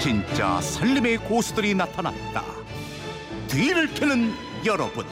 진짜 살림의 고수들이 나타났다. 뒤를 캐는 여러분.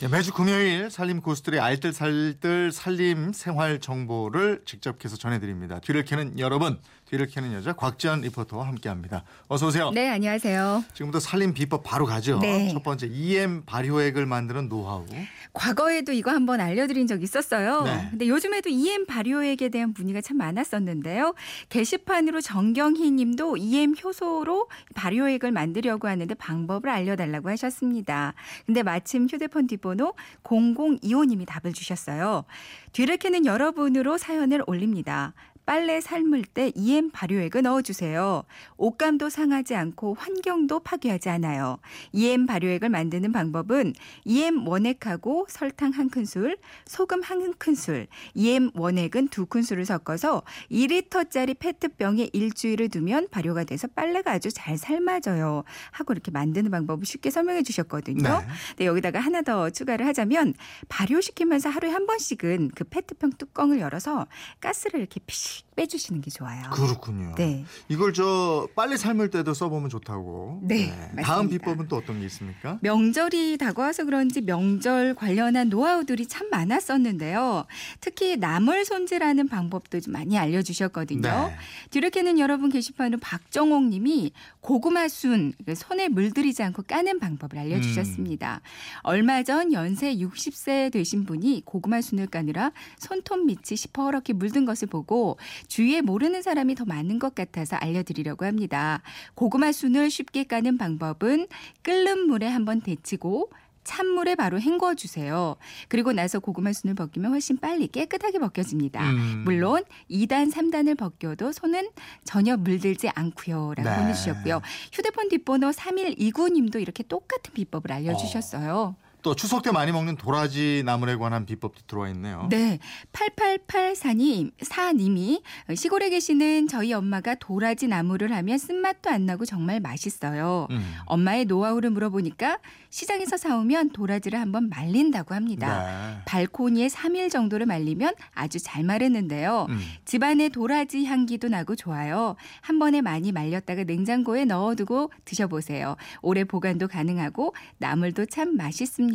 네, 매주 금요일 살림 고수들의 알뜰살뜰 살림 생활 정보를 직접 해서 전해드립니다. 뒤를 캐는 여러분, 뒤를 캐는 여자 곽지연 리포터와 함께합니다. 어서 오세요. 네, 안녕하세요. 지금부터 살림 비법 바로 가죠. 네. 첫 번째 EM 발효액을 만드는 노하우. 과거에도 이거 한번 알려드린 적 있었어요. 네. 근데 요즘에도 EM 발효액에 대한 문의가 참 많았었는데요. 게시판으로 정경희 님도 EM 효소로 발효액을 만들려고 하는데 방법을 알려달라고 하셨습니다. 근데 마침 휴대폰 뒷번호 0025님이 답을 주셨어요. 뒤를 캐는 여러분으로 사연을 올립니다. 빨래 삶을 때 EM 발효액을 넣어주세요. 옷감도 상하지 않고 환경도 파괴하지 않아요. EM 발효액을 만드는 방법은 EM 원액하고 설탕 한 큰술, 소금 한 큰술, EM 원액은 두 큰술을 섞어서 2리터짜리 페트병에 일주일을 두면 발효가 돼서 빨래가 아주 잘 삶아져요. 하고 이렇게 만드는 방법을 쉽게 설명해 주셨거든요. 네. 근데 여기다가 하나 더 추가를 하자면 발효시키면서 하루에 한 번씩은 그 페트병 뚜껑을 열어서 가스를 이렇게 피식 빼주시는 게 좋아요. 그렇군요. 네. 이걸 저 빨래 삶을 때도 써보면 좋다고. 네, 다음 맞습니다. 비법은 또 어떤 게 있습니까? 명절이 다가와서 그런지 명절 관련한 노하우들이 참 많았었는데요. 특히 나물 손질하는 방법도 좀 많이 알려주셨거든요. 네. 뒤를 캐는 여러분 게시판으로 박정옥 님이 고구마 순 손에 물들이지 않고 까는 방법을 알려주셨습니다. 얼마 전 연세 60세 되신 분이 고구마 순을 까느라 손톱 밑이 시퍼렇게 물든 것을 보고 주위에 모르는 사람이 더 많은 것 같아서 알려드리려고 합니다. 고구마 순을 쉽게 까는 방법은 끓는 물에 한번 데치고 찬물에 바로 헹궈 주세요. 그리고 나서 고구마 순을 벗기면 훨씬 빨리 깨끗하게 벗겨집니다. 음. 물론 2단, 3단을 벗겨도 손은 전혀 물들지 않고요. 라고 네. 보내주셨고요. 휴대폰 뒷번호 3129님도 이렇게 똑같은 비법을 알려주셨어요. 또 추석 때 많이 먹는 도라지 나물에 관한 비법도 들어와 있네요. 네. 8884님, 사님이 시골에 계시는 저희 엄마가 도라지 나물을 하면 쓴맛도 안 나고 정말 맛있어요. 음. 엄마의 노하우를 물어보니까 시장에서 사오면 도라지를 한번 말린다고 합니다. 네. 발코니에 3일 정도를 말리면 아주 잘 마르는데요. 음. 집안에 도라지 향기도 나고 좋아요. 한 번에 많이 말렸다가 냉장고에 넣어두고 드셔보세요. 오래 보관도 가능하고 나물도 참 맛있습니다.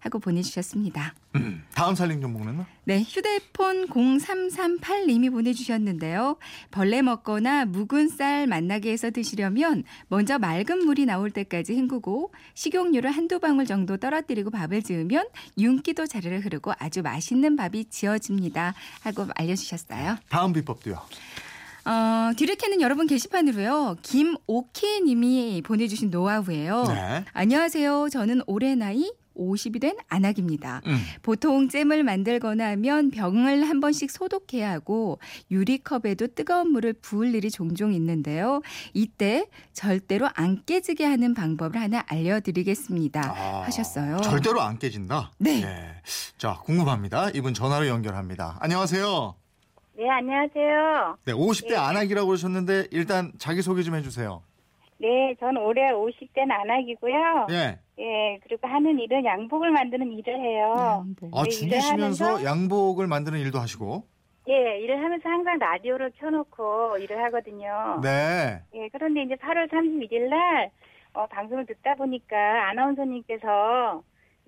하고 보내주셨습니다. 음. 다음 살림 정보는 네, 휴대폰 0338님이 보내주셨는데요. 벌레 먹거나 묵은 쌀 맛나게 해서 드시려면 먼저 맑은 물이 나올 때까지 헹구고 식용유를 한두 방울 정도 떨어뜨리고 밥을 지으면 윤기도 자르르 흐르고 아주 맛있는 밥이 지어집니다. 하고 알려주셨어요. 다음 비법도요. 어, 뒤를 캐는 여러분 게시판으로요. 김오키 님이 보내주신 노하우예요. 네. 안녕하세요. 저는 올해 나이 50이 된 안학입니다. 음. 보통 잼을 만들거나 하면 병을 한 번씩 소독해야 하고 유리컵에도 뜨거운 물을 부을 일이 종종 있는데요. 이때 절대로 안 깨지게 하는 방법을 하나 알려드리겠습니다. 아, 하셨어요. 절대로 안 깨진다. 네. 자, 궁금합니다. 이분 전화로 연결합니다. 안녕하세요. 네, 안녕하세요. 네, 50대 안학이라고 그러셨는데 일단 자기 소개 좀 해주세요. 네, 전 올해 50대 안학이고요. 예. 예, 그리고 하는 일은 양복을 만드는 일을 해요. 네. 아, 네, 죽이시면서 하면서- 양복을 만드는 일도 하시고. 예, 일을 하면서 항상 라디오를 켜놓고 일을 하거든요. 네. 예, 그런데 이제 8월 31일 날, 어, 방송을 듣다 보니까 아나운서님께서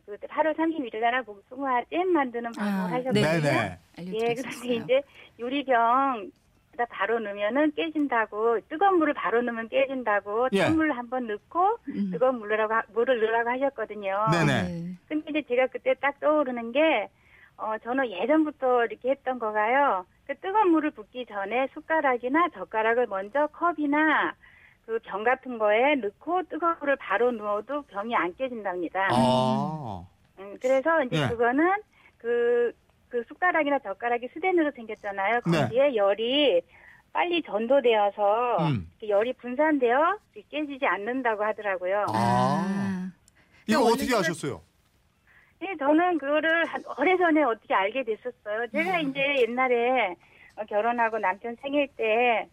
그 8월 31일 날 복숭아 잼 만드는 방송을 아, 하셨거든요. 네. 네네. 예, 그런데 알려드렸어요. 이제 유리병 다 바로 넣으면은 깨진다고 뜨거운 물을 바로 넣으면 깨진다고 예. 찬물 한번 넣고 음. 뜨거운 물을 하- 물을 넣으라고 하셨거든요. 네네. 네. 근데 이제 제가 그때 딱 떠오르는 게 어, 저는 예전부터 이렇게 했던 거가요. 그 뜨거운 물을 붓기 전에 숟가락이나 젓가락을 먼저 컵이나 그 병 같은 거에 넣고 뜨거운 물을 바로 넣어도 병이 안 깨진답니다. 아. 음, 그래서 이제 네. 그거는 그, 그 숟가락이나 젓가락이 수den으로 생겼잖아요. 네. 거기에 열이 빨리 전도되어서 음. 그 열이 분산되어 깨지지 않는다고 하더라고요. 아. 이거 원래 어떻게 아셨어요? 네, 저는 그거를 한 오래전에 어떻게 알게 됐었어요. 제가 음. 이제 옛날에 어, 결혼하고 남편 생일 때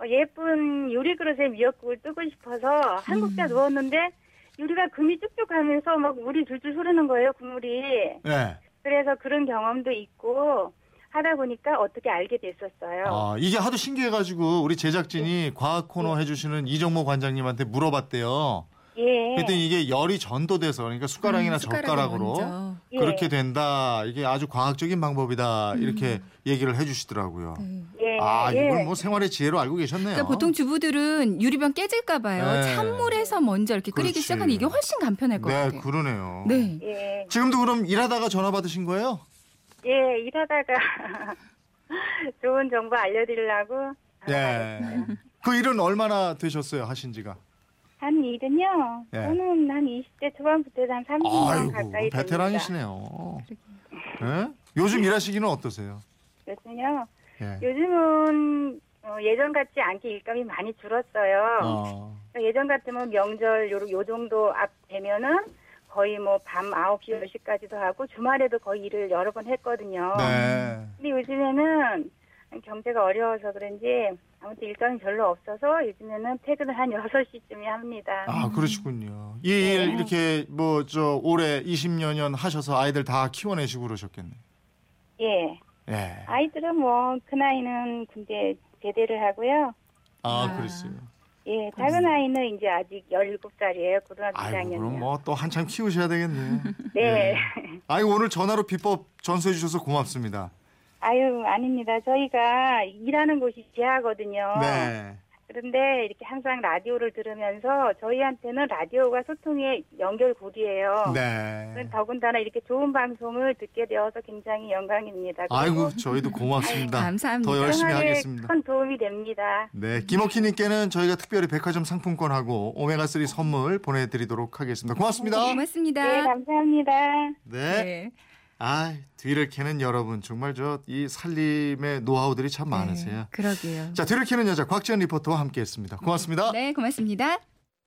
어, 예쁜 유리 그릇에 미역국을 뜨고 싶어서 한 국자 음. 넣었는데 유리가 금이 쭉쭉 하면서 막 물이 줄줄 흐르는 거예요, 국물이. 네. 그래서 그런 경험도 있고 하다 보니까 어떻게 알게 됐었어요. 아, 이게 하도 신기해가지고 우리 제작진이 과학 코너 해주시는 이정모 관장님한테 물어봤대요. 예. 그랬더니 이게 열이 전도돼서 그러니까 숟가락이나 음, 젓가락으로. 예. 그렇게 된다. 이게 아주 과학적인 방법이다. 음. 이렇게 얘기를 해주시더라고요. 네. 예. 아, 예. 이건 뭐 생활의 지혜로 알고 계셨네요. 그러니까 보통 주부들은 유리병 깨질까 봐요. 네. 찬물에서 먼저 이렇게 끓이기 그렇지. 시작하는 이게 훨씬 간편할 것 네, 같아요. 그러네요. 네. 예. 지금도 그럼 일하다가 전화 받으신 거예요? 예, 일하다가 좋은 정보 알려드리려고 네. 그 일은 얼마나 되셨어요, 하신 지가? 한 일은요. 예. 저는 한 20대 초반부터 한 30년 아이고, 가까이 됩니다. 베테랑이시네요. 예? 요즘 일하시기는 어떠세요? 요즘요. 예. 요즘은 어, 예전 같지 않게 일감이 많이 줄었어요. 어. 예전 같으면 명절 요, 요 정도 앞 되면은 거의 뭐 밤 9시, 10시까지도 하고 주말에도 거의 일을 여러 번 했거든요. 네. 근데 요즘에는 경제가 어려워서 그런지 아무튼 일감이 별로 없어서 요즘에는 퇴근을 한 6시쯤에 합니다. 아, 그러시군요. 이일 이렇게 뭐 저 올해 20여 년 하셔서 아이들 다 키워내시고 그러셨겠네. 예. 예. 아이들은 뭐 그 나이는 군대 제대를 하고요. 아, 아. 그랬어요. 예, 작은 아이는 이제 아직 17살이에요. 고등학교 아이고, 1학년이요. 그럼 뭐 또 한참 키우셔야 되겠네. 네. 아이고, 오늘 전화로 비법 전수해 주셔서 고맙습니다. 아유, 아닙니다. 저희가 일하는 곳이 지하거든요. 네. 그런데 이렇게 항상 라디오를 들으면서 저희한테는 라디오가 소통의 연결고리예요. 네. 더군다나 이렇게 좋은 방송을 듣게 되어서 굉장히 영광입니다. 아이고, 저희도 고맙습니다. 감사합니다. 더 열심히 하겠습니다. 큰 도움이 됩니다. 네, 김옥희님께는 저희가 특별히 백화점 상품권하고 오메가 3 선물 보내드리도록 하겠습니다. 고맙습니다. 고맙습니다. 네, 감사합니다. 네. 네. 아, 뒤를 캐는 여러분 정말 저 이 살림의 노하우들이 참 많으세요. 네, 그러게요. 자, 뒤를 캐는 여자 곽지연 리포터와 함께했습니다. 고맙습니다. 네, 고맙습니다.